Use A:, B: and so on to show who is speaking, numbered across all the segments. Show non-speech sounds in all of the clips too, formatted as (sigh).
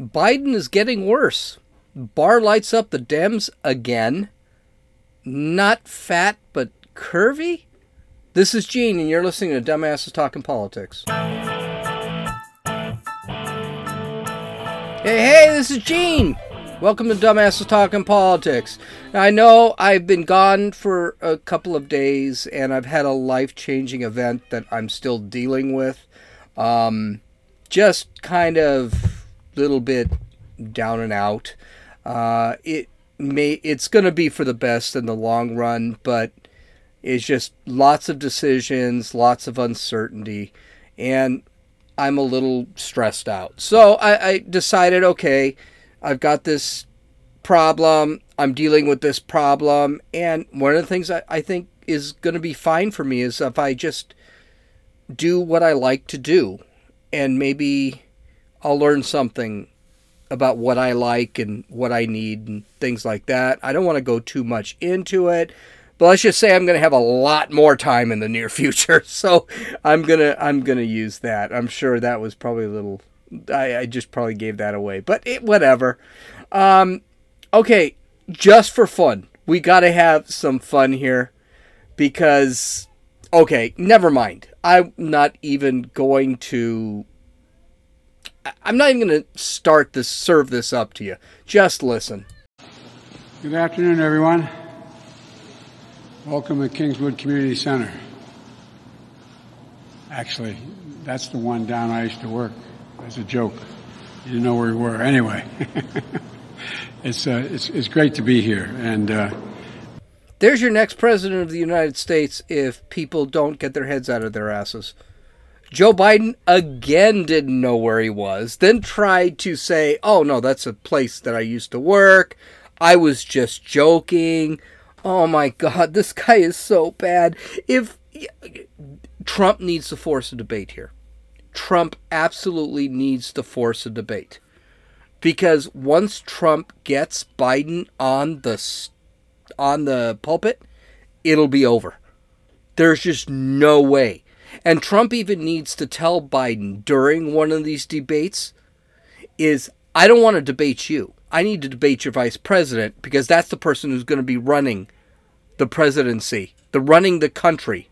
A: Biden is getting worse. Barr lights up the Dems again. Not fat, but curvy? This is Gene, and you're listening to Dumbasses Talking Politics. Hey, hey, this is Gene! Welcome to Dumbasses Talking Politics. Now, I know I've been gone for a couple of days, and I've had a life changing event that I'm still dealing with. Um, just kind of little bit down and out. Uh, it may it's going to be for the best in the long run, but it's just lots of decisions, lots of uncertainty, and I'm a little stressed out. So I, I decided, okay, I've got this problem. I'm dealing with this problem, and one of the things I, I think is going to be fine for me is if I just do what I like to do, and maybe I'll learn something about what I like and what I need and things like that. I don't want to go too much into it, but let's just say I'm going to have a lot more time in the near (laughs) future, so I'm gonna I'm gonna use that. I'm sure that was probably a little. I, I just probably gave that away, but it, whatever. Um, okay, just for fun, we got to have some fun here because okay, never mind. I'm not even going to I'm not even going to start this, serve this up to you. Just listen.
B: Good afternoon, everyone. Welcome to Kingswood Community Center. Actually, that's the one down I used to work. As a joke. You didn't know where we were. Anyway, (laughs) it's, uh, it's, it's great to be here. And uh,
A: there's your next president of the United States if people don't get their heads out of their asses. Joe Biden again didn't know where he was, then tried to say, oh no, that's a place that I used to work. I was just joking. Oh my God, (laughs) this guy is so bad. If Trump needs to force a debate here, Trump absolutely needs to force a debate. Because once Trump gets Biden on the on the pulpit, it'll be over. There's just no way and Trump even needs to tell Biden during one of these debates is I don't want to debate you. I need to debate your vice president because that's the person who's going to be running the presidency, the running the country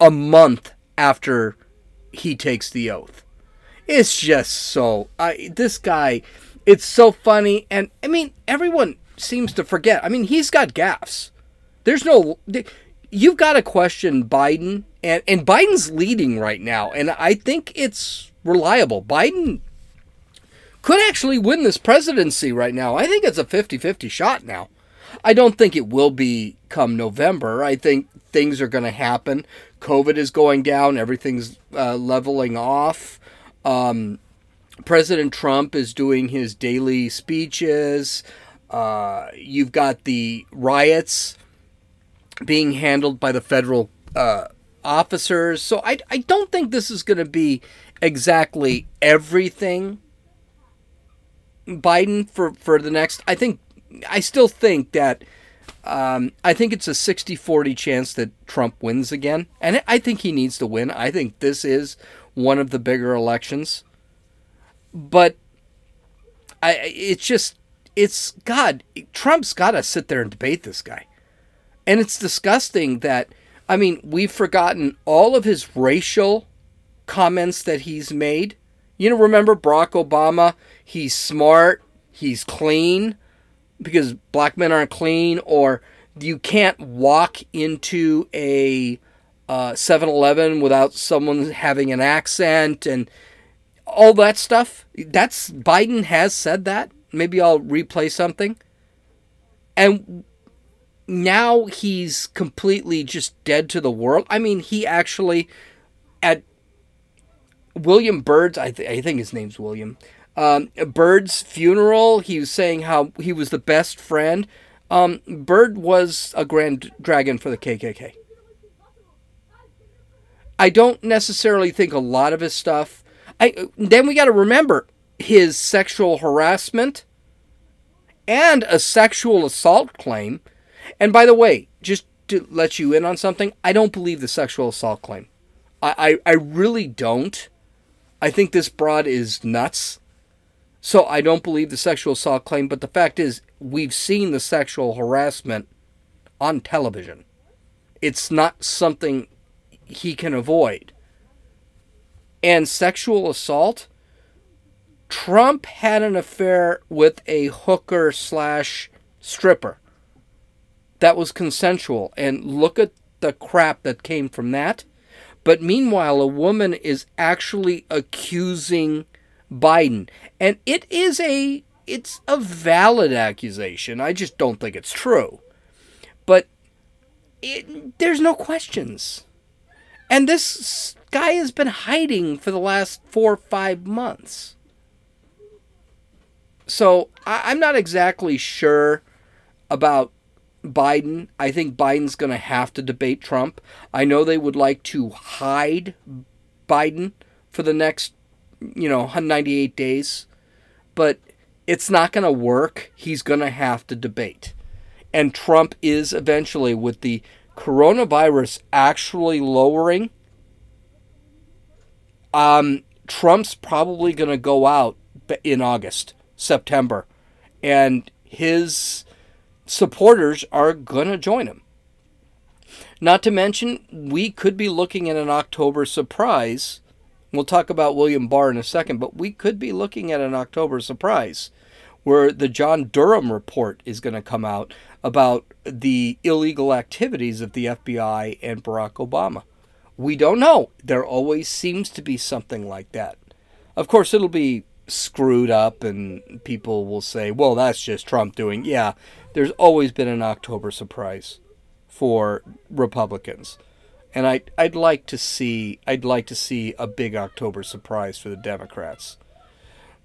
A: a month after he takes the oath. It's just so I this guy it's so funny and I mean everyone seems to forget. I mean he's got gaffes. There's no you've got to question Biden, and, and Biden's leading right now, and I think it's reliable. Biden could actually win this presidency right now. I think it's a 50 50 shot now. I don't think it will be come November. I think things are going to happen. COVID is going down, everything's uh, leveling off. Um, President Trump is doing his daily speeches. Uh, you've got the riots being handled by the federal uh, officers. So I, I don't think this is going to be exactly everything Biden for, for the next. I think I still think that um, I think it's a 60 40 chance that Trump wins again. And I think he needs to win. I think this is one of the bigger elections. But I it's just it's God, Trump's got to sit there and debate this guy. And it's disgusting that, I mean, we've forgotten all of his racial comments that he's made. You know, remember Barack Obama? He's smart, he's clean, because black men aren't clean, or you can't walk into a uh, 7 Eleven without someone having an accent and all that stuff. That's Biden has said that. Maybe I'll replay something. And now he's completely just dead to the world. I mean, he actually at William Byrd's, I, th- I think his name's William. Um, Byrd's funeral, he was saying how he was the best friend. Um, Byrd was a grand dragon for the KKK. I don't necessarily think a lot of his stuff. I then we got to remember his sexual harassment and a sexual assault claim and by the way, just to let you in on something, I don't believe the sexual assault claim. I, I, I really don't. I think this broad is nuts. So I don't believe the sexual assault claim, but the fact is, we've seen the sexual harassment on television. It's not something he can avoid. And sexual assault, Trump had an affair with a hooker slash stripper that was consensual. And look at the crap that came from that. But meanwhile, a woman is actually accusing Biden. And it is a it's a valid accusation. I just don't think it's true. But it, there's no questions. And this guy has been hiding for the last four or five months. So I, I'm not exactly sure about Biden. I think Biden's going to have to debate Trump. I know they would like to hide Biden for the next, you know, 198 days, but it's not going to work. He's going to have to debate. And Trump is eventually, with the coronavirus actually lowering, um, Trump's probably going to go out in August, September, and his supporters are going to join him. Not to mention, we could be looking at an October surprise. We'll talk about William Barr in a second, but we could be looking at an October surprise where the John Durham report is going to come out about the illegal activities of the FBI and Barack Obama. We don't know. There always seems to be something like that. Of course, it'll be screwed up, and people will say, well, that's just Trump doing. Yeah, there's always been an October surprise for Republicans. And I, I'd like to see I'd like to see a big October surprise for the Democrats.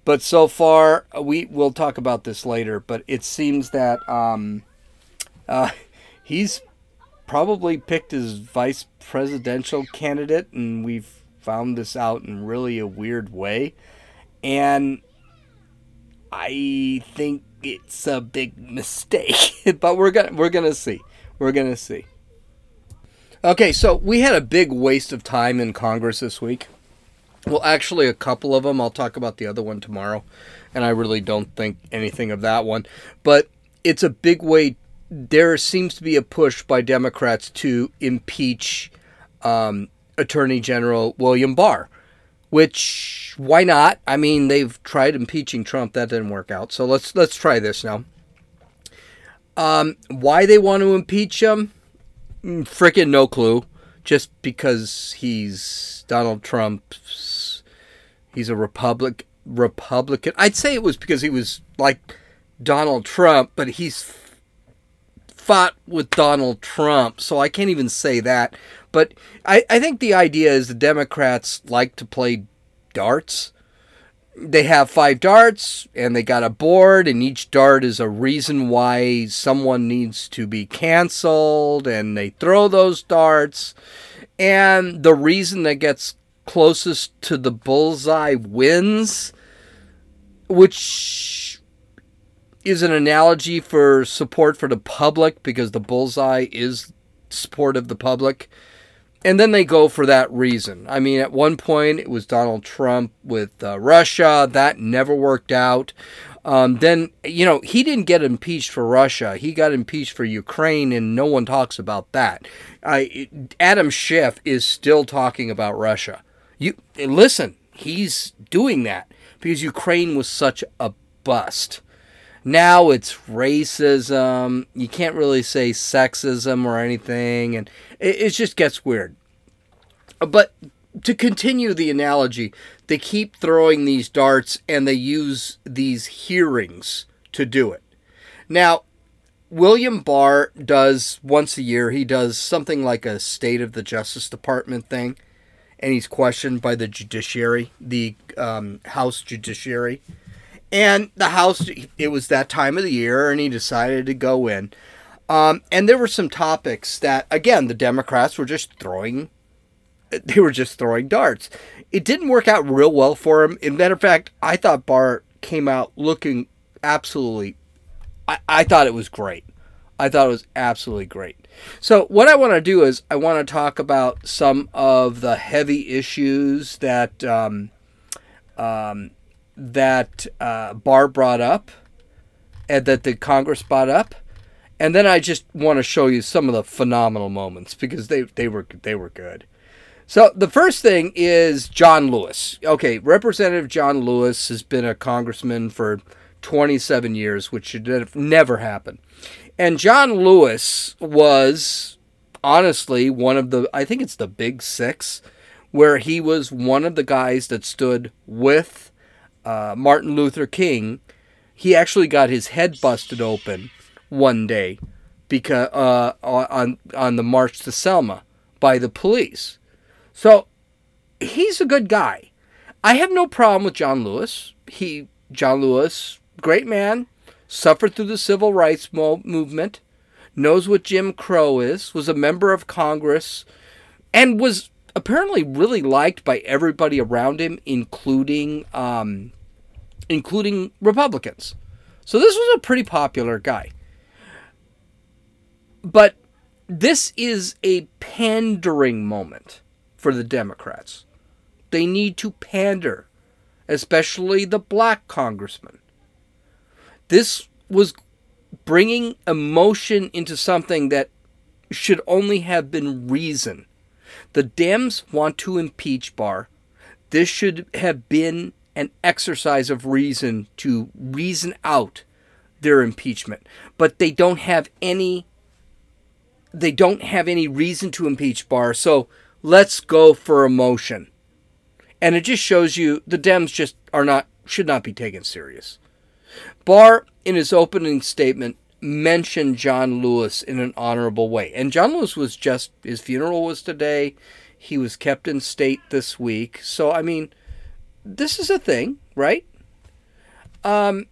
A: But so far, we will talk about this later. But it seems that um, uh, he's probably picked his vice presidential candidate, and we've found this out in really a weird way. And I think it's a big mistake. (laughs) but we're gonna we're gonna see. We're gonna see. Okay, so we had a big waste of time in Congress this week. Well, actually, a couple of them. I'll talk about the other one tomorrow, and I really don't think anything of that one. But it's a big way. There seems to be a push by Democrats to impeach um, Attorney General William Barr which why not? I mean, they've tried impeaching Trump, that didn't work out. So let's let's try this now. Um, why they want to impeach him? Mm, Freaking no clue. Just because he's Donald Trump's, he's a Republic Republican. I'd say it was because he was like Donald Trump, but he's fought with Donald Trump, so I can't even say that. But I, I think the idea is the Democrats like to play darts. They have five darts and they got a board, and each dart is a reason why someone needs to be canceled, and they throw those darts. And the reason that gets closest to the bullseye wins, which is an analogy for support for the public because the bullseye is support of the public and then they go for that reason. I mean, at one point it was Donald Trump with uh, Russia. That never worked out. Um, then, you know, he didn't get impeached for Russia. He got impeached for Ukraine, and no one talks about that. Adam Schiff is still talking about Russia. You listen, he's doing that because Ukraine was such a bust. Now it's racism. You can't really say sexism or anything, and it, it just gets weird. But to continue the analogy, they keep throwing these darts and they use these hearings to do it. Now, William Barr does once a year, he does something like a State of the Justice Department thing, and he's questioned by the judiciary, the um, House Judiciary. And the House, it was that time of the year, and he decided to go in. Um, and there were some topics that, again, the Democrats were just throwing. They were just throwing darts. It didn't work out real well for him. In matter of fact, I thought Barr came out looking absolutely. I, I thought it was great. I thought it was absolutely great. So, what I want to do is I want to talk about some of the heavy issues that um, um, that uh, Barr brought up and that the Congress brought up. And then I just want to show you some of the phenomenal moments because they, they were they were good. So the first thing is John Lewis. Okay, Representative John Lewis has been a congressman for 27 years, which should have never happen. And John Lewis was honestly one of the I think it's the big 6 where he was one of the guys that stood with uh, Martin Luther King. He actually got his head busted open one day because uh, on on the march to Selma by the police. So he's a good guy. I have no problem with John Lewis. He John Lewis, great man, suffered through the civil rights mo- movement, knows what Jim Crow is, was a member of Congress, and was apparently really liked by everybody around him, including um, including Republicans. So this was a pretty popular guy. But this is a pandering moment for the Democrats. They need to pander, especially the black congressman. This was bringing emotion into something that should only have been reason. The Dems want to impeach Barr. This should have been an exercise of reason to reason out their impeachment. But they don't have any they don't have any reason to impeach Barr, so let's go for a motion. And it just shows you the Dems just are not should not be taken serious. Barr, in his opening statement, mentioned John Lewis in an honorable way. And John Lewis was just his funeral was today. He was kept in state this week. So I mean, this is a thing, right? Um,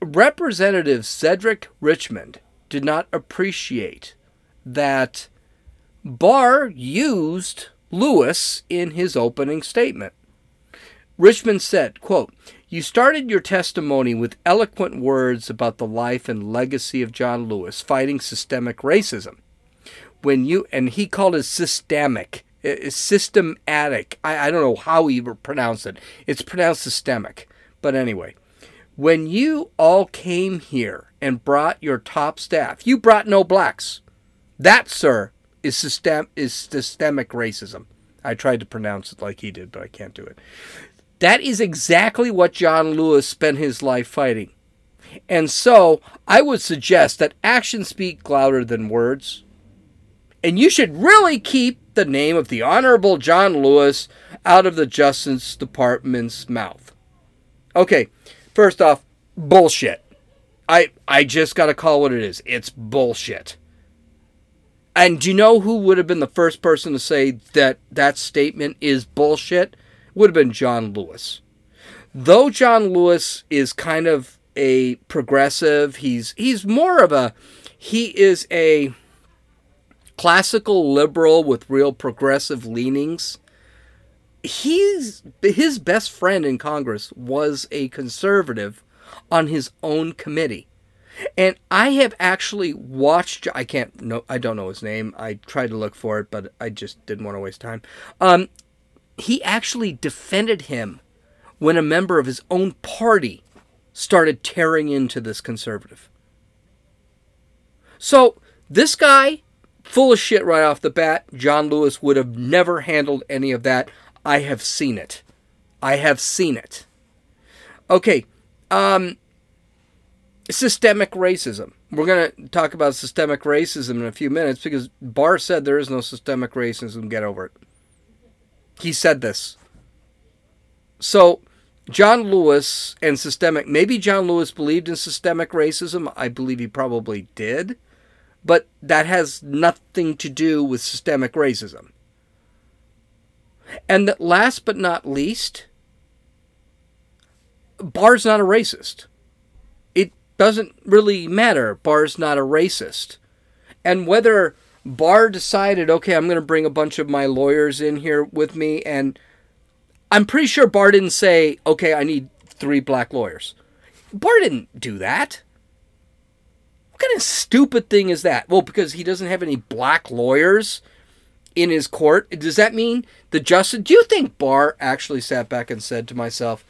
A: Representative Cedric Richmond did not appreciate that Barr used Lewis in his opening statement. Richmond said, quote, You started your testimony with eloquent words about the life and legacy of John Lewis fighting systemic racism. When you and he called it systemic, systematic. I, I don't know how he pronounced it. It's pronounced systemic. But anyway, when you all came here and brought your top staff, you brought no blacks. That, sir, is system is systemic racism. I tried to pronounce it like he did, but I can't do it. That is exactly what John Lewis spent his life fighting. And so I would suggest that actions speak louder than words. And you should really keep the name of the Honorable John Lewis out of the Justice Department's mouth. Okay, first off, bullshit. I I just got to call what it is. It's bullshit. And do you know who would have been the first person to say that that statement is bullshit? Would have been John Lewis. Though John Lewis is kind of a progressive, he's he's more of a he is a classical liberal with real progressive leanings. He's his best friend in Congress was a conservative on his own committee. And I have actually watched. I can't know. I don't know his name. I tried to look for it, but I just didn't want to waste time. Um, he actually defended him when a member of his own party started tearing into this conservative. So this guy, full of shit right off the bat. John Lewis would have never handled any of that. I have seen it. I have seen it. Okay. Um, systemic racism. We're going to talk about systemic racism in a few minutes because Barr said there is no systemic racism. Get over it. He said this. So, John Lewis and systemic, maybe John Lewis believed in systemic racism. I believe he probably did. But that has nothing to do with systemic racism. And that last but not least, Barr's not a racist It doesn't really matter. Barr's not a racist. And whether Barr decided, okay, I'm going to bring a bunch of my lawyers in here with me, and I'm pretty sure Barr didn't say, okay, I need three black lawyers. Barr didn't do that. What kind of stupid thing is that? Well, because he doesn't have any black lawyers in his court. Does that mean the justice? Do you think Barr actually sat back and said to myself,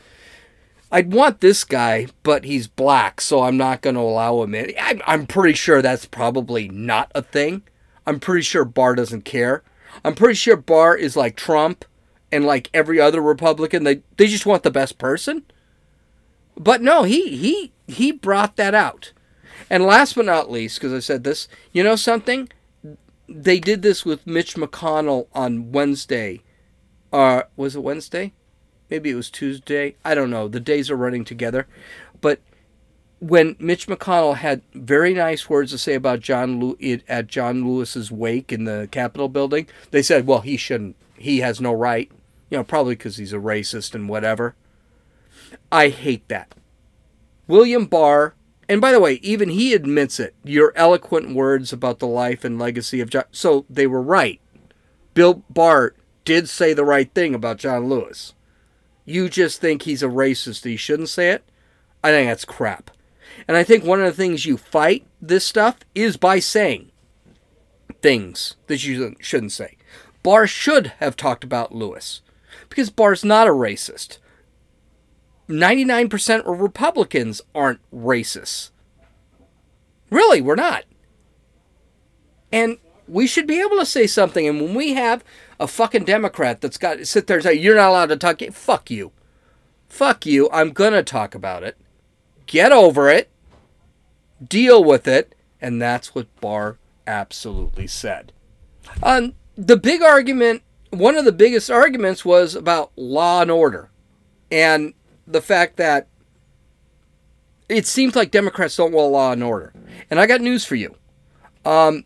A: I'd want this guy, but he's black, so I'm not going to allow him in. I'm, I'm pretty sure that's probably not a thing. I'm pretty sure Barr doesn't care. I'm pretty sure Barr is like Trump and like every other Republican. They they just want the best person. But no, he he he brought that out. And last but not least, because I said this, you know something? They did this with Mitch McConnell on Wednesday. Uh, was it Wednesday? Maybe it was Tuesday. I don't know. The days are running together. But when Mitch McConnell had very nice words to say about John Lew- at John Lewis's wake in the Capitol building, they said, "Well, he shouldn't. He has no right." You know, probably because he's a racist and whatever. I hate that. William Barr, and by the way, even he admits it. Your eloquent words about the life and legacy of John. So they were right. Bill Barr did say the right thing about John Lewis. You just think he's a racist. He shouldn't say it. I think that's crap. And I think one of the things you fight this stuff is by saying things that you shouldn't say. Barr should have talked about Lewis because Barr's not a racist. 99% of Republicans aren't racists. Really, we're not. And we should be able to say something. And when we have a fucking Democrat that's got to sit there and say, you're not allowed to talk, fuck you. Fuck you. I'm going to talk about it. Get over it. Deal with it. And that's what Barr absolutely said. Um, the big argument, one of the biggest arguments was about law and order. And the fact that it seems like Democrats don't want law and order. And I got news for you. Um,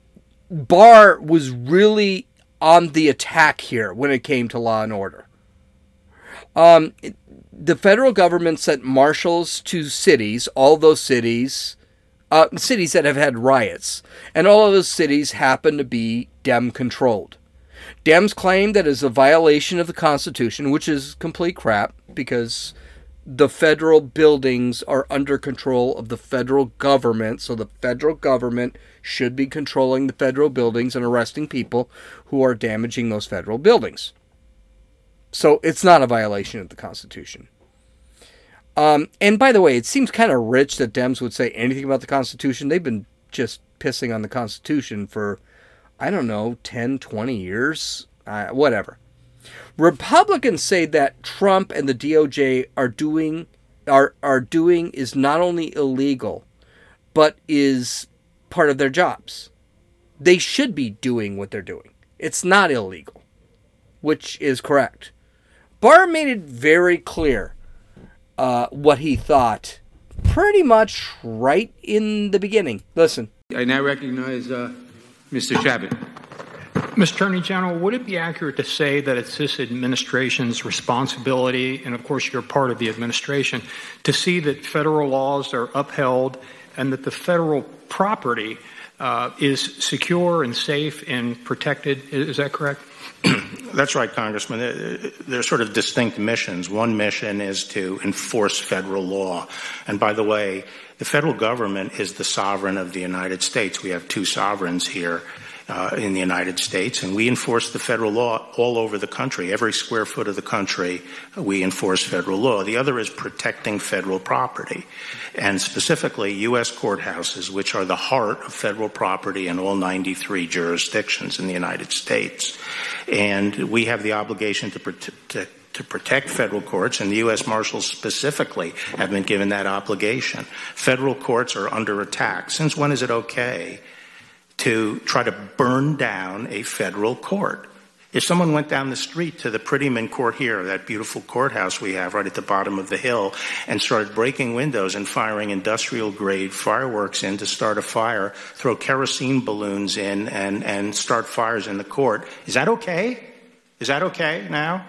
A: Barr was really on the attack here when it came to law and order. Um, the federal government sent marshals to cities, all those cities, uh, cities that have had riots, and all of those cities happen to be Dem controlled. Dems claim that is a violation of the Constitution, which is complete crap because the federal buildings are under control of the federal government, so the federal government should be controlling the federal buildings and arresting people who are damaging those federal buildings. So it's not a violation of the Constitution. Um, and by the way, it seems kind of rich that Dems would say anything about the Constitution. They've been just pissing on the Constitution for, I don't know, 10, 20 years, uh, whatever. Republicans say that Trump and the DOJ are doing are are doing is not only illegal, but is part of their jobs. They should be doing what they're doing. It's not illegal, which is correct. Barr made it very clear uh, what he thought, pretty much right in the beginning. Listen.
C: I now recognize uh, Mr. Chabot.
D: Mr. Attorney General, would it be accurate to say that it's this administration's responsibility, and of course you're part of the administration, to see that federal laws are upheld and that the federal property uh, is secure and safe and protected? Is that correct? (clears throat)
E: That's right, Congressman. Uh, they're sort of distinct missions. One mission is to enforce federal law. And by the way, the federal government is the sovereign of the United States. We have two sovereigns here uh, in the United States, and we enforce the federal law all over the country. Every square foot of the country, we enforce federal law. The other is protecting federal property, and specifically U.S. courthouses, which are the heart of federal property in all 93 jurisdictions in the United States. And we have the obligation to protect to protect federal courts, and the U.S. Marshals specifically have been given that obligation. Federal courts are under attack. Since when is it okay to try to burn down a federal court. If someone went down the street to the Prettyman Court here, that beautiful courthouse we have right at the bottom of the hill, and started breaking windows and firing industrial grade fireworks in to start a fire, throw kerosene balloons in and, and start fires in the court, is that okay? Is that okay now?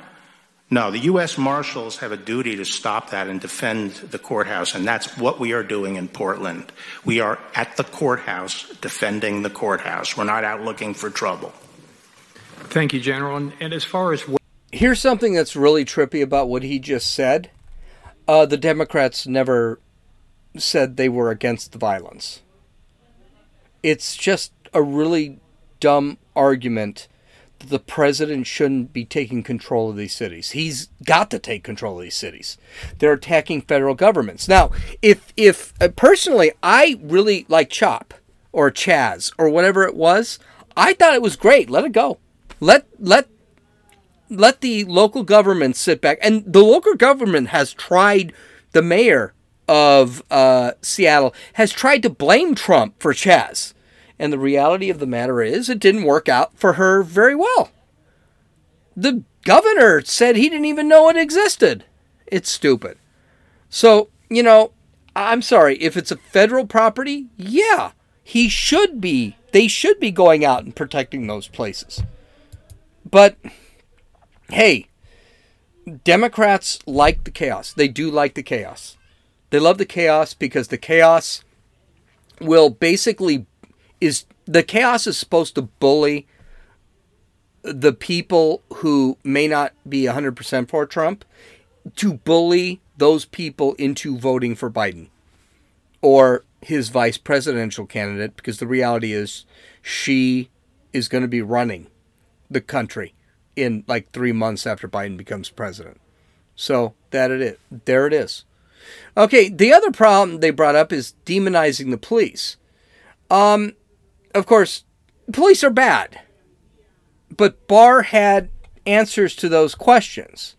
E: No, the U.S. Marshals have a duty to stop that and defend the courthouse, and that's what we are doing in Portland. We are at the courthouse defending the courthouse. We're not out looking for trouble.
D: Thank you, General. And, and as far as
A: here's something that's really trippy about what he just said. Uh, the Democrats never said they were against the violence. It's just a really dumb argument the president shouldn't be taking control of these cities. He's got to take control of these cities. They're attacking federal governments. Now, if if uh, personally, I really like Chop or Chaz or whatever it was. I thought it was great. Let it go. Let let let the local government sit back. And the local government has tried. The mayor of uh, Seattle has tried to blame Trump for Chaz and the reality of the matter is, it didn't work out for her very well. The governor said he didn't even know it existed. It's stupid. So, you know, I'm sorry, if it's a federal property, yeah, he should be, they should be going out and protecting those places. But, hey, Democrats like the chaos. They do like the chaos. They love the chaos because the chaos will basically is the chaos is supposed to bully the people who may not be 100% for Trump to bully those people into voting for Biden or his vice presidential candidate because the reality is she is going to be running the country in like 3 months after Biden becomes president. So, that it is. There it is. Okay, the other problem they brought up is demonizing the police. Um of course, police are bad. But Barr had answers to those questions.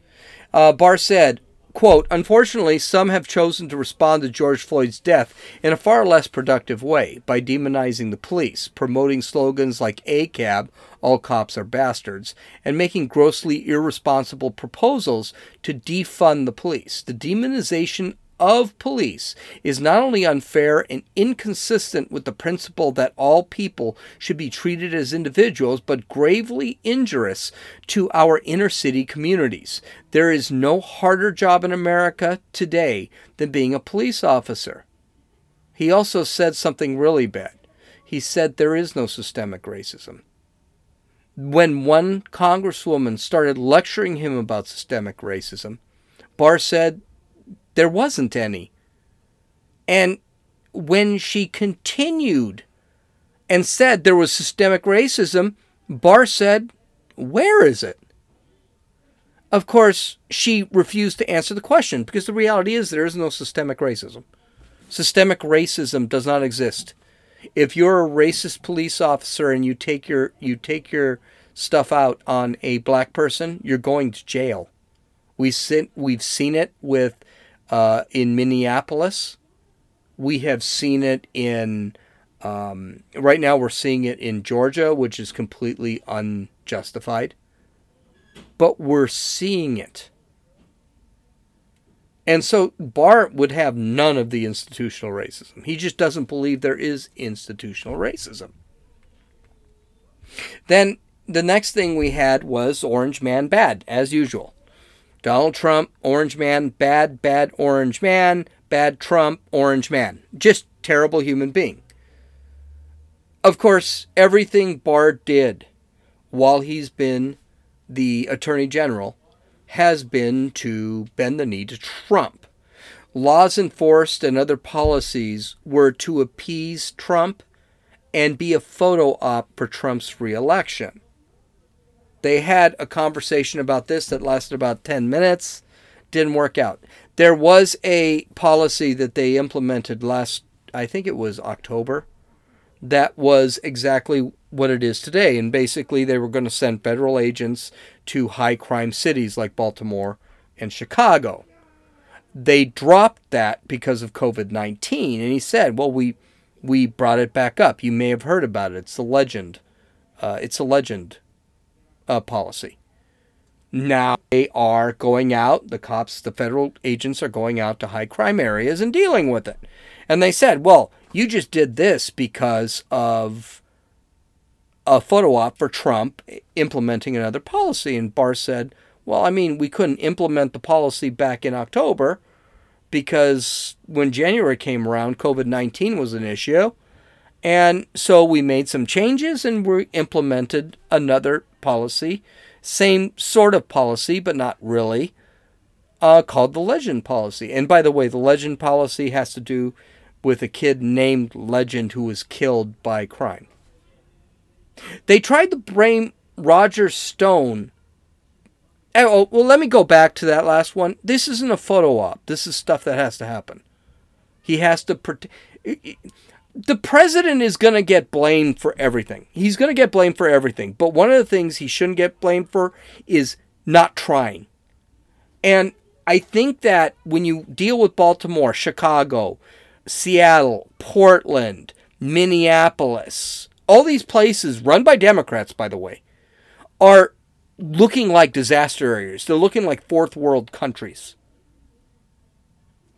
A: Uh, Barr said, quote, Unfortunately, some have chosen to respond to George Floyd's death in a far less productive way by demonizing the police, promoting slogans like ACAB, all cops are bastards, and making grossly irresponsible proposals to defund the police. The demonization of police is not only unfair and inconsistent with the principle that all people should be treated as individuals, but gravely injurious to our inner city communities. There is no harder job in America today than being a police officer. He also said something really bad. He said there is no systemic racism. When one congresswoman started lecturing him about systemic racism, Barr said there wasn't any. And when she continued and said there was systemic racism, Barr said, Where is it? Of course, she refused to answer the question because the reality is there is no systemic racism. Systemic racism does not exist. If you're a racist police officer and you take your you take your stuff out on a black person, you're going to jail. We sit, we've seen it with uh, in Minneapolis. We have seen it in, um, right now we're seeing it in Georgia, which is completely unjustified. But we're seeing it. And so Barr would have none of the institutional racism. He just doesn't believe there is institutional racism. Then the next thing we had was Orange Man Bad, as usual. Donald Trump, orange man, bad, bad orange man, bad Trump, orange man. Just terrible human being. Of course, everything Barr did while he's been the Attorney General has been to bend the knee to Trump. Laws enforced and other policies were to appease Trump and be a photo op for Trump's reelection. They had a conversation about this that lasted about 10 minutes. Didn't work out. There was a policy that they implemented last, I think it was October, that was exactly what it is today. And basically, they were going to send federal agents to high crime cities like Baltimore and Chicago. They dropped that because of COVID 19. And he said, well, we, we brought it back up. You may have heard about it. It's a legend. Uh, it's a legend uh, policy. Now they are going out, the cops, the federal agents are going out to high crime areas and dealing with it. And they said, well, you just did this because of a photo op for Trump implementing another policy. And Barr said, well, I mean, we couldn't implement the policy back in October because when January came around, COVID 19 was an issue. And so we made some changes and we implemented another policy, same sort of policy, but not really, uh, called the Legend policy. And by the way, the Legend policy has to do with a kid named Legend who was killed by crime. They tried to blame Roger Stone. Oh, well, let me go back to that last one. This isn't a photo op. This is stuff that has to happen. He has to. The president is going to get blamed for everything. He's going to get blamed for everything. But one of the things he shouldn't get blamed for is not trying. And I think that when you deal with Baltimore, Chicago, Seattle, Portland, Minneapolis, all these places run by Democrats, by the way, are looking like disaster areas. They're looking like fourth world countries.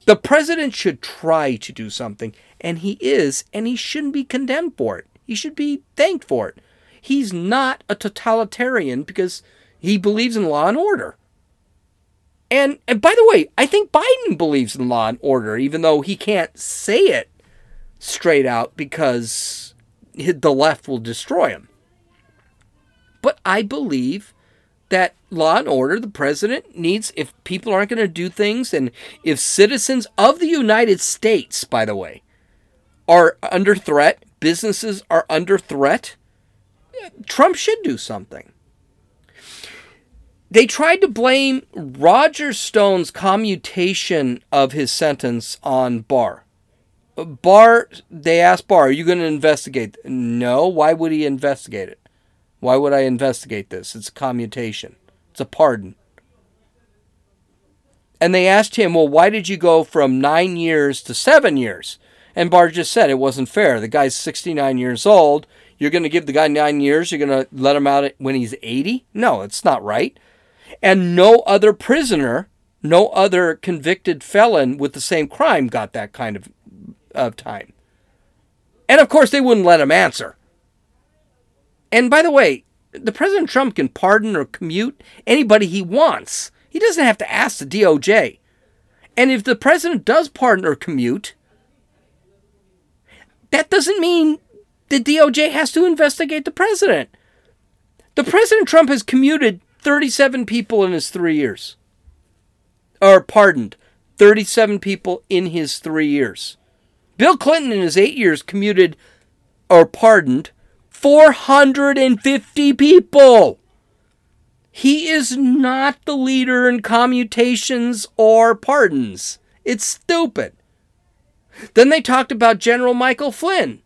A: The president should try to do something, and he is, and he shouldn't be condemned for it. He should be thanked for it. He's not a totalitarian because he believes in law and order. And, and by the way, I think Biden believes in law and order, even though he can't say it straight out because the left will destroy him. But I believe that law and order, the president needs, if people aren't going to do things, and if citizens of the United States, by the way, are under threat, businesses are under threat, Trump should do something. They tried to blame Roger Stone's commutation of his sentence on Barr. Barr, they asked Barr, Are you going to investigate? No. Why would he investigate it? Why would I investigate this? It's a commutation, it's a pardon. And they asked him, Well, why did you go from nine years to seven years? And Barr just said it wasn't fair. The guy's 69 years old. You're going to give the guy nine years. You're going to let him out when he's 80? No, it's not right. And no other prisoner, no other convicted felon with the same crime got that kind of, of time. And of course, they wouldn't let him answer. And by the way, the President Trump can pardon or commute anybody he wants. He doesn't have to ask the DOJ. And if the president does pardon or commute, that doesn't mean the DOJ has to investigate the president. The President Trump has commuted 37 people in his three years. Or pardoned, 37 people in his three years. Bill Clinton in his eight years commuted or pardoned 450 people. He is not the leader in commutations or pardons. It's stupid. Then they talked about General Michael Flynn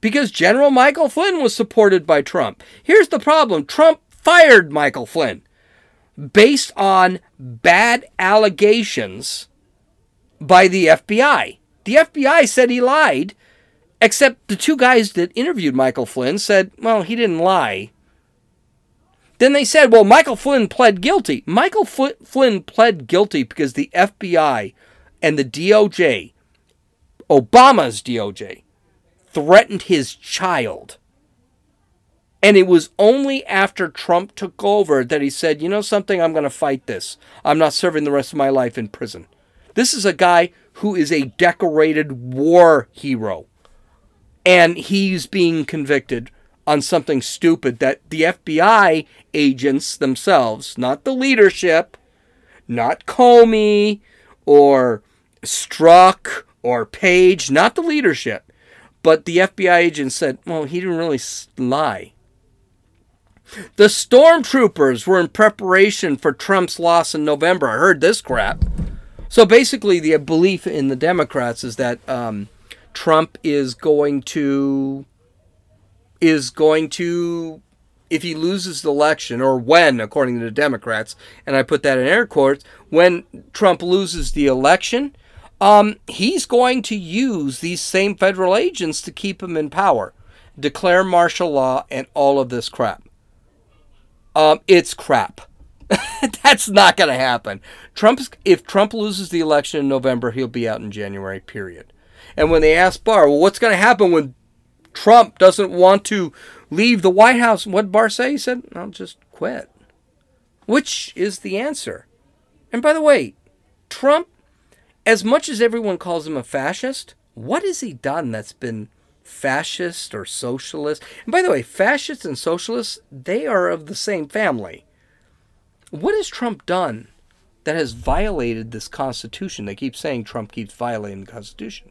A: because General Michael Flynn was supported by Trump. Here's the problem Trump fired Michael Flynn based on bad allegations by the FBI. The FBI said he lied, except the two guys that interviewed Michael Flynn said, well, he didn't lie. Then they said, well, Michael Flynn pled guilty. Michael Fl- Flynn pled guilty because the FBI and the DOJ, Obama's DOJ, threatened his child. And it was only after Trump took over that he said, you know something, I'm going to fight this. I'm not serving the rest of my life in prison. This is a guy who is a decorated war hero. And he's being convicted on something stupid that the FBI agents themselves, not the leadership, not Comey or Strzok or Page, not the leadership, but the FBI agents said, well, he didn't really lie. The stormtroopers were in preparation for Trump's loss in November. I heard this crap. So basically, the belief in the Democrats is that um, Trump is going to is going to if he loses the election or when according to the democrats and i put that in air quotes when trump loses the election um, he's going to use these same federal agents to keep him in power declare martial law and all of this crap um, it's crap. (laughs) That's not going to happen. Trump's if Trump loses the election in November, he'll be out in January. Period. And when they asked Barr, well, what's going to happen when Trump doesn't want to leave the White House? What Barr say? He said, "I'll just quit," which is the answer. And by the way, Trump, as much as everyone calls him a fascist, what has he done that's been fascist or socialist. And by the way, fascists and socialists, they are of the same family. What has Trump done that has violated this Constitution? They keep saying Trump keeps violating the Constitution.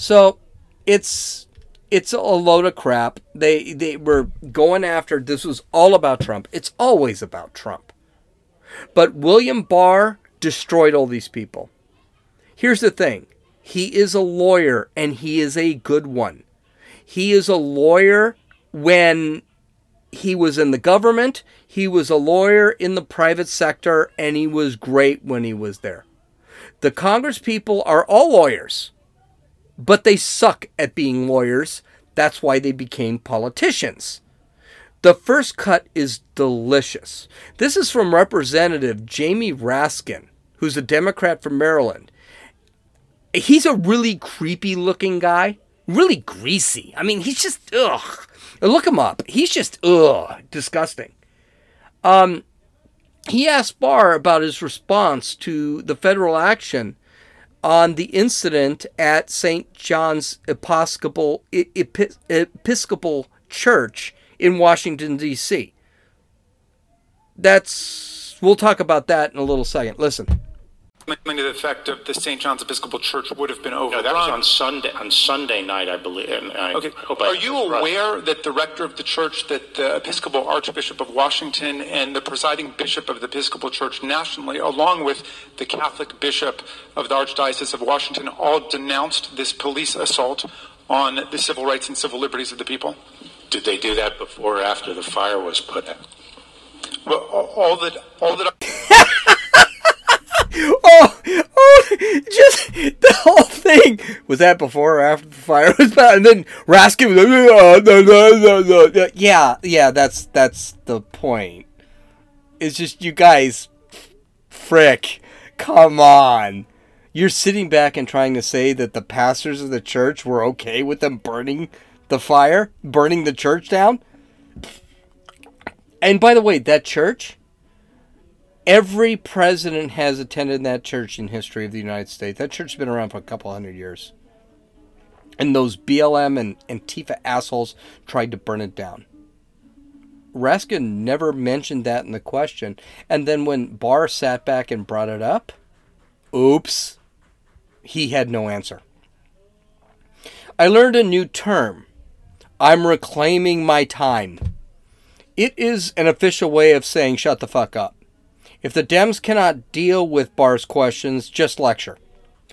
A: So it's it's a load of crap. They they were going after this was all about Trump. It's always about Trump. But William Barr destroyed all these people. Here's the thing. He is a lawyer and he is a good one. He is a lawyer when he was in the government, he was a lawyer in the private sector, and he was great when he was there. The Congress people are all lawyers, but they suck at being lawyers. That's why they became politicians. The first cut is delicious. This is from Representative Jamie Raskin, who's a Democrat from Maryland. He's a really creepy looking guy, really greasy. I mean, he's just, ugh. Look him up. He's just, ugh, disgusting. Um, he asked Barr about his response to the federal action on the incident at St. John's Episcopal, Episcopal Church in Washington, D.C. That's, we'll talk about that in a little second. Listen
F: to the effect of the St. John's Episcopal Church would have been overrun.
E: No, that was on Sunday. On Sunday night, I believe. I
F: okay. Are you aware right. that the rector of the church, that the Episcopal Archbishop of Washington, and the presiding bishop of the Episcopal Church nationally, along with the Catholic bishop of the Archdiocese of Washington, all denounced this police assault on the civil rights and civil liberties of the people?
E: Did they do that before or after the fire was put out?
F: Well, all that, all that. (laughs) (laughs)
A: oh, oh, just the whole thing. Was that before or after the fire was out? And then Raskin was like, yeah, yeah, that's that's the point. It's just you guys, frick, come on. You're sitting back and trying to say that the pastors of the church were okay with them burning the fire, burning the church down. And by the way, that church Every president has attended that church in history of the United States. That church's been around for a couple hundred years. And those BLM and Antifa assholes tried to burn it down. Raskin never mentioned that in the question. And then when Barr sat back and brought it up, oops, he had no answer. I learned a new term. I'm reclaiming my time. It is an official way of saying shut the fuck up. If the Dems cannot deal with Barr's questions, just lecture.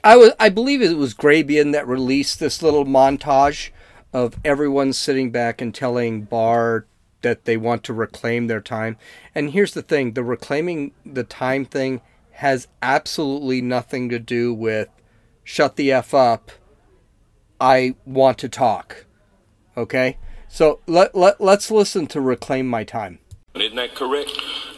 A: I was I believe it was Grabien that released this little montage of everyone sitting back and telling Barr that they want to reclaim their time. And here's the thing, the reclaiming the time thing has absolutely nothing to do with shut the F up. I want to talk. Okay? So let, let, let's listen to Reclaim My Time.
G: Isn't that correct?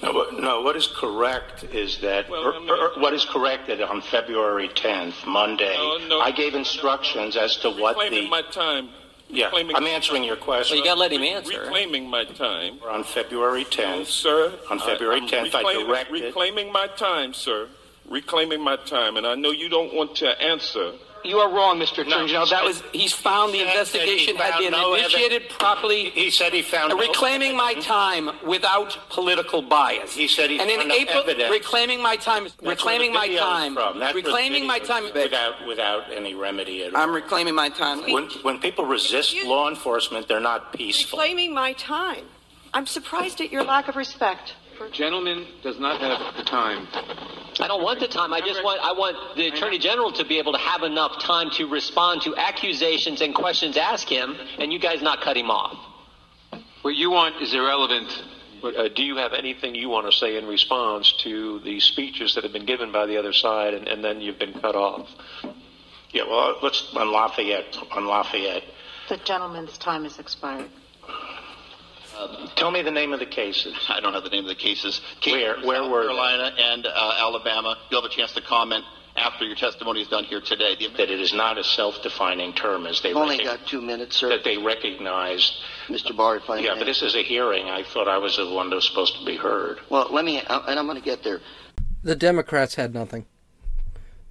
E: No, but, no what is correct is that, well, er, I mean, or, or, what is correct that on February 10th, Monday, no, no, I gave instructions as to what the.
G: my time.
E: Yeah, I'm answering your question.
H: Well, you got to let him answer.
G: Reclaiming my time.
E: On February 10th.
G: sir.
E: On February I, 10th, I directed.
G: Reclaiming my time, sir. Reclaiming my time. And I know you don't want to answer
H: you are wrong, Mr. Attorney no, General. That was he's found the investigation had been no initiated evidence. properly.
E: He said he found
H: reclaiming no my time without political bias.
E: He said he
H: and
E: in
H: April,
E: evidence.
H: reclaiming my time, That's reclaiming my time, reclaiming my time
E: without without any remedy at
H: all. I'm reclaiming my time.
E: When when people resist you, law enforcement, they're not peaceful.
I: Reclaiming my time. I'm surprised at your lack of respect.
J: Gentleman does not have the time.
H: I don't want the time. I just want I want the Attorney General to be able to have enough time to respond to accusations and questions asked him, and you guys not cut him off.
J: What you want is irrelevant.
K: But, uh, do you have anything you want to say in response to the speeches that have been given by the other side, and, and then you've been cut off?
E: Yeah, well, let's on Lafayette. On Lafayette.
I: The gentleman's time has expired.
E: Tell me the name of the cases. (laughs)
L: I don't have the name of the cases.
E: where where
L: South
E: were
L: Carolina they? and uh, Alabama. You'll have a chance to comment after your testimony is done here today.
E: That it is not a self-defining term, as they
M: I've only got two minutes, sir.
E: That they recognized.
M: Mr. Barr, if I
E: yeah, but this is a hearing. I thought I was the one that was supposed to be heard.
M: Well, let me, uh, and I'm going to get there.
A: The Democrats had nothing.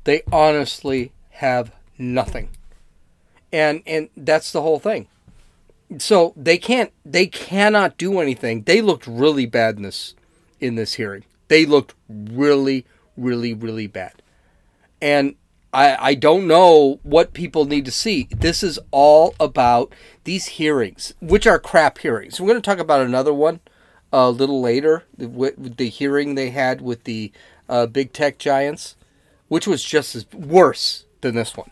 A: They honestly have nothing, and and that's the whole thing so they can't they cannot do anything. They looked really bad in this in this hearing. They looked really really really bad. And I, I don't know what people need to see. This is all about these hearings, which are crap hearings. We're going to talk about another one a little later, the, the hearing they had with the uh, big tech giants, which was just as worse than this one.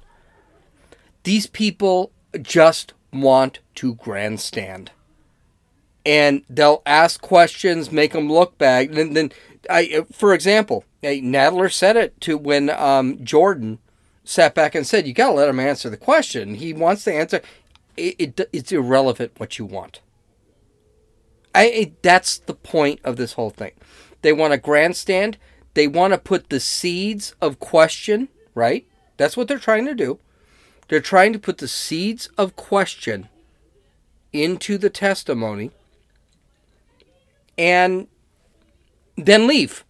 A: These people just want to grandstand. And they'll ask questions, make them look bad. And then, I, for example, Nadler said it to when um, Jordan sat back and said, "You got to let him answer the question. He wants to answer. It, it it's irrelevant what you want." I it, that's the point of this whole thing. They want a grandstand. They want to put the seeds of question, right? That's what they're trying to do. They're trying to put the seeds of question into the testimony and then leave.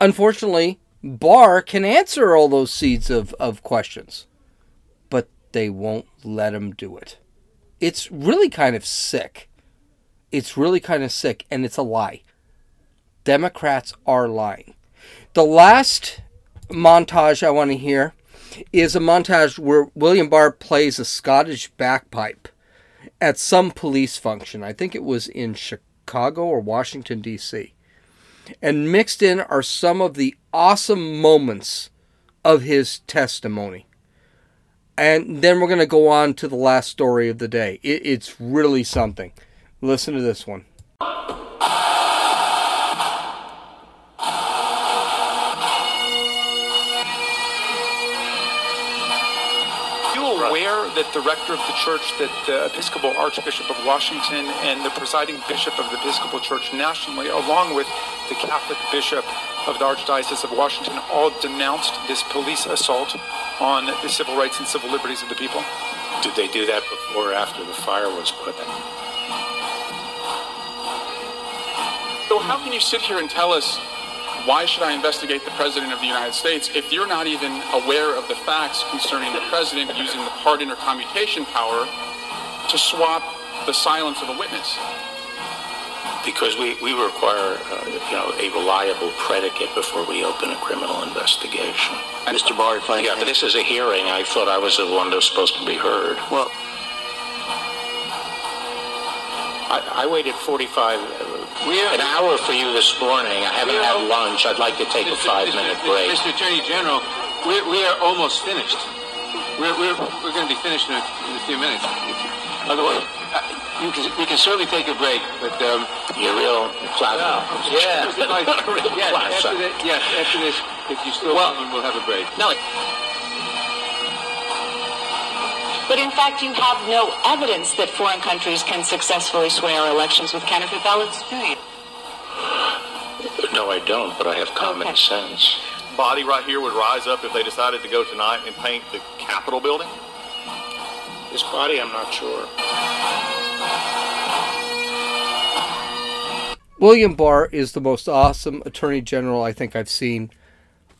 A: Unfortunately, Barr can answer all those seeds of, of questions, but they won't let him do it. It's really kind of sick. It's really kind of sick, and it's a lie. Democrats are lying. The last montage I want to hear is a montage where William Barr plays a Scottish bagpipe at some police function. I think it was in Chicago or Washington, D.C. And mixed in are some of the awesome moments of his testimony. And then we're going to go on to the last story of the day. It, it's really something. Listen to this one.
F: That the rector of the church, that the Episcopal Archbishop of Washington, and the presiding bishop of the Episcopal Church nationally, along with the Catholic bishop of the Archdiocese of Washington, all denounced this police assault on the civil rights and civil liberties of the people?
E: Did they do that before or after the fire was put in?
F: So how can you sit here and tell us why should I investigate the President of the United States if you're not even aware of the facts concerning the President using the pardon or commutation power to swap the silence of a witness?
E: Because we, we require, uh, you know, a reliable predicate before we open a criminal investigation.
M: Mr. Barr, if I
E: Yeah, but this is a hearing. I thought I was the one that was supposed to be heard.
M: Well,
E: I, I waited 45, uh, an hour for you this morning. I haven't had lunch. I'd like to take a five-minute break.
J: Mr. Attorney General, we're, we are almost finished. We're, we're, we're going to be finished in a, in a few minutes. Otherwise, uh, you can, we can certainly take a break, but um,
E: You're real flat.
J: yeah, (laughs) yes, after this, yes, after this, if you still want, one, we'll have a break.
E: No,
N: But in fact, you have no evidence that foreign countries can successfully swear elections with counterfeit ballots, do you?
E: no, I don't, but I have common
N: Okay.
E: sense.
O: body right here would rise up if they decided to go tonight and paint the Capitol building?
E: This body, I'm not sure.
A: William Barr is the most awesome attorney general I think I've seen.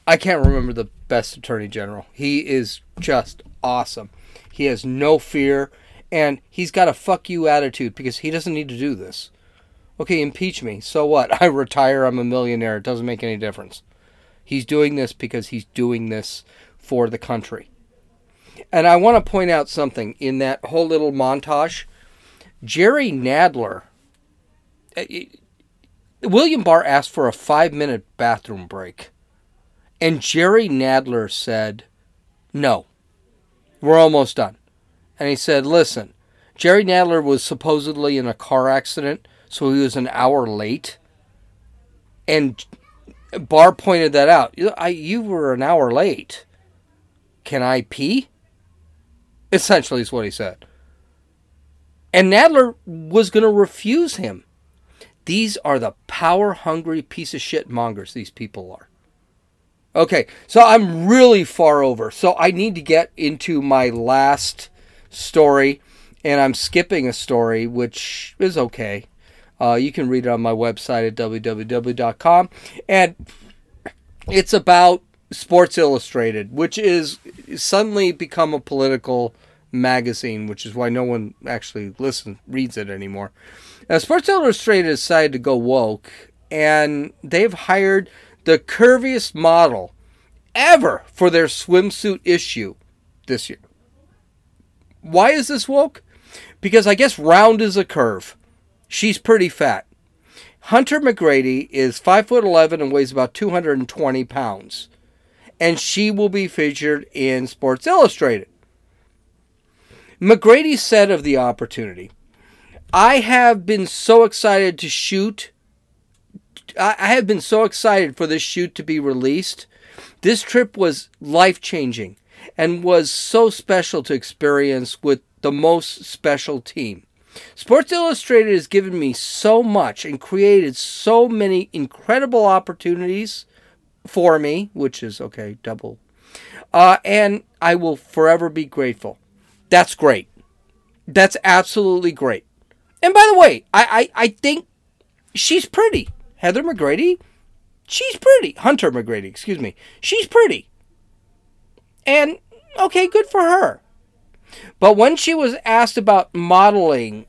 A: I can't remember the best attorney general. He is just awesome. He has no fear and he's got a fuck you attitude because he doesn't need to do this. Okay, impeach me. So what? (laughs) I retire, I'm a millionaire. It doesn't make any difference. He's doing this because he's doing this for the country. And I want to point out something in that whole little montage. Jerry Nadler uh, William Barr asked for a five minute bathroom break. And Jerry Nadler said, No, we're almost done. And he said, Listen, Jerry Nadler was supposedly in a car accident, so he was an hour late. And Barr pointed that out. I, you were an hour late. Can I pee? Essentially, is what he said. And Nadler was going to refuse him. These are the power hungry piece of shit mongers these people are. Okay, so I'm really far over. So I need to get into my last story, and I'm skipping a story, which is okay. Uh, you can read it on my website at www.com. And it's about Sports Illustrated, which is suddenly become a political magazine, which is why no one actually listens, reads it anymore. Now, Sports Illustrated decided to go woke, and they've hired the curviest model ever for their swimsuit issue this year. Why is this woke? Because I guess round is a curve. She's pretty fat. Hunter McGrady is 5 foot 11 and weighs about 220 pounds. And she will be featured in Sports Illustrated. McGrady said of the opportunity, I have been so excited to shoot. I have been so excited for this shoot to be released. This trip was life changing and was so special to experience with the most special team. Sports Illustrated has given me so much and created so many incredible opportunities for me, which is okay, double. Uh, and I will forever be grateful. That's great. That's absolutely great. And by the way, I, I, I think she's pretty. Heather McGrady, she's pretty. Hunter McGrady, excuse me. She's pretty. And okay, good for her. But when she was asked about modeling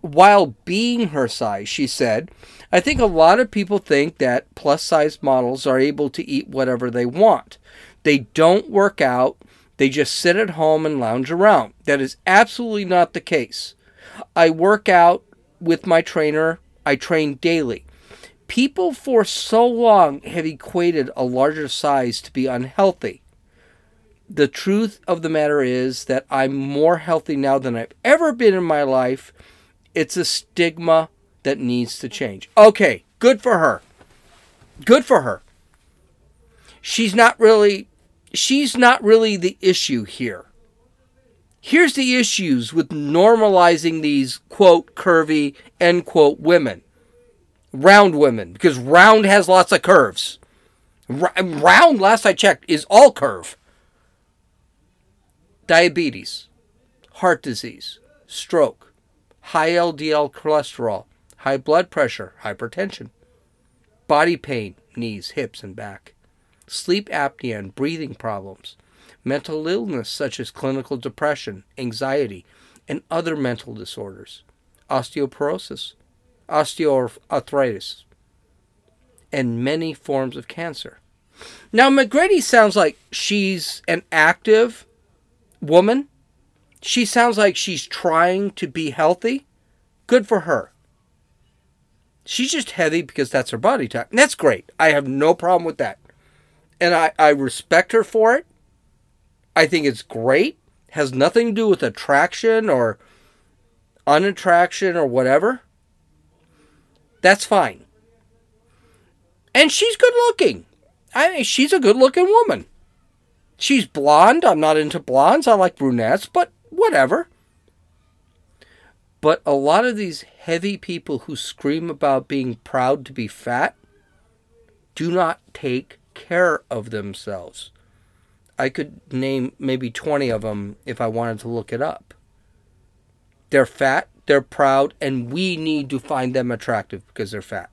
A: while being her size, she said, I think a lot of people think that plus size models are able to eat whatever they want. They don't work out, they just sit at home and lounge around. That is absolutely not the case. I work out with my trainer, I train daily. People for so long have equated a larger size to be unhealthy. The truth of the matter is that I'm more healthy now than I've ever been in my life. It's a stigma that needs to change. Okay, good for her. Good for her. She's not really she's not really the issue here. Here's the issues with normalizing these quote curvy end quote women. Round women because round has lots of curves. Round last I checked is all curve. Diabetes, heart disease, stroke, high LDL cholesterol, high blood pressure, hypertension, body pain, knees, hips, and back, sleep apnea and breathing problems, mental illness such as clinical depression, anxiety, and other mental disorders, osteoporosis, osteoarthritis, and many forms of cancer. Now, McGrady sounds like she's an active woman. She sounds like she's trying to be healthy. Good for her. She's just heavy because that's her body type. And that's great. I have no problem with that. And I, I respect her for it. I think it's great. Has nothing to do with attraction or unattraction or whatever. That's fine. And she's good looking. I mean, she's a good looking woman. She's blonde. I'm not into blondes. I like brunettes, but whatever. But a lot of these heavy people who scream about being proud to be fat do not take care of themselves. I could name maybe 20 of them if I wanted to look it up. They're fat, they're proud, and we need to find them attractive because they're fat.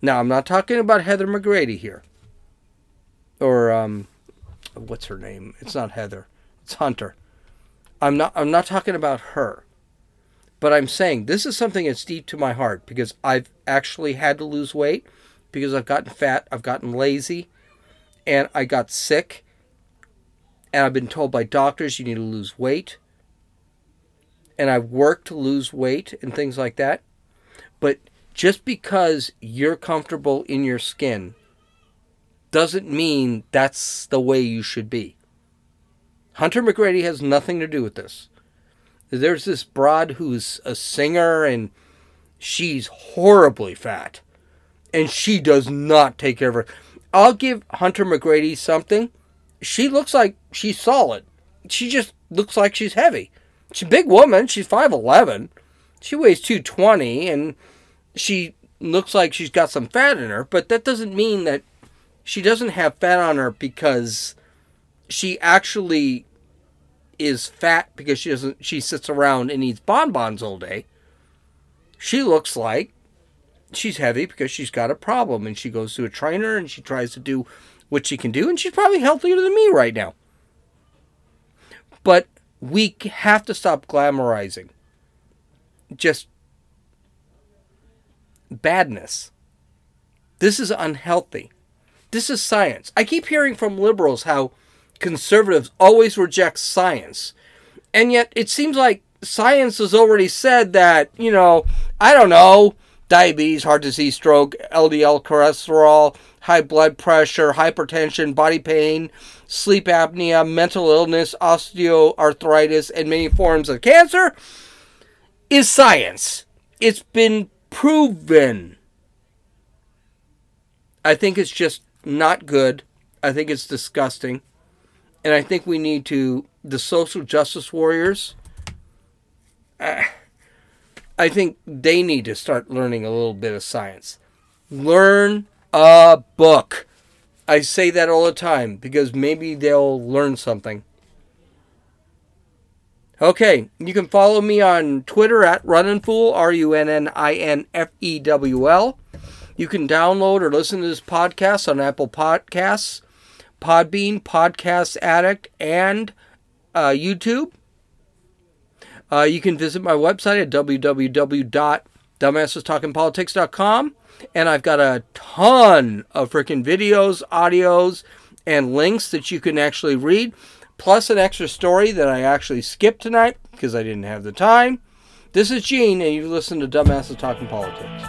A: Now, I'm not talking about Heather McGrady here. Or, um, what's her name? It's not Heather. It's Hunter. I'm not I'm not talking about her. But I'm saying this is something that's deep to my heart because I've actually had to lose weight because I've gotten fat, I've gotten lazy, and I got sick. And I've been told by doctors you need to lose weight. And I've worked to lose weight and things like that. But just because you're comfortable in your skin doesn't mean that's the way you should be. Hunter McGrady has nothing to do with this. There's this broad who's a singer and she's horribly fat. And she does not take care of her. I'll give Hunter McGrady something. She looks like she's solid. She just looks like she's heavy. She's a big woman. She's 5'11. She weighs 220 and she looks like she's got some fat in her, but that doesn't mean that she doesn't have fat on her because she actually is fat because she doesn't she sits around and eats bonbons all day. She looks like she's heavy because she's got a problem and she goes to a trainer and she tries to do what she can do and she's probably healthier than me right now. But we have to stop glamorizing just badness. This is unhealthy. This is science. I keep hearing from liberals how conservatives always reject science. And yet it seems like science has already said that, you know, I don't know, diabetes, heart disease, stroke, LDL cholesterol, high blood pressure, hypertension, body pain, sleep apnea, mental illness, osteoarthritis, and many forms of cancer is science. It's been proven. I think it's just not good. I think it's disgusting. And I think we need to, the social justice warriors, uh, I think they need to start learning a little bit of science. Learn a book. I say that all the time because maybe they'll learn something. Okay, you can follow me on Twitter at Runninfewl, R U N N I N F E W L. You can download or listen to this podcast on Apple Podcasts, Podbean, Podcast Addict, and uh, YouTube. Uh, you can visit my website at www.dumbassestalkingpolitics.com. And I've got a ton of freaking videos, audios, and links that you can actually read, plus an extra story that I actually skipped tonight because I didn't have the time. This is Gene, and you listen to Dumbasses Talking Politics.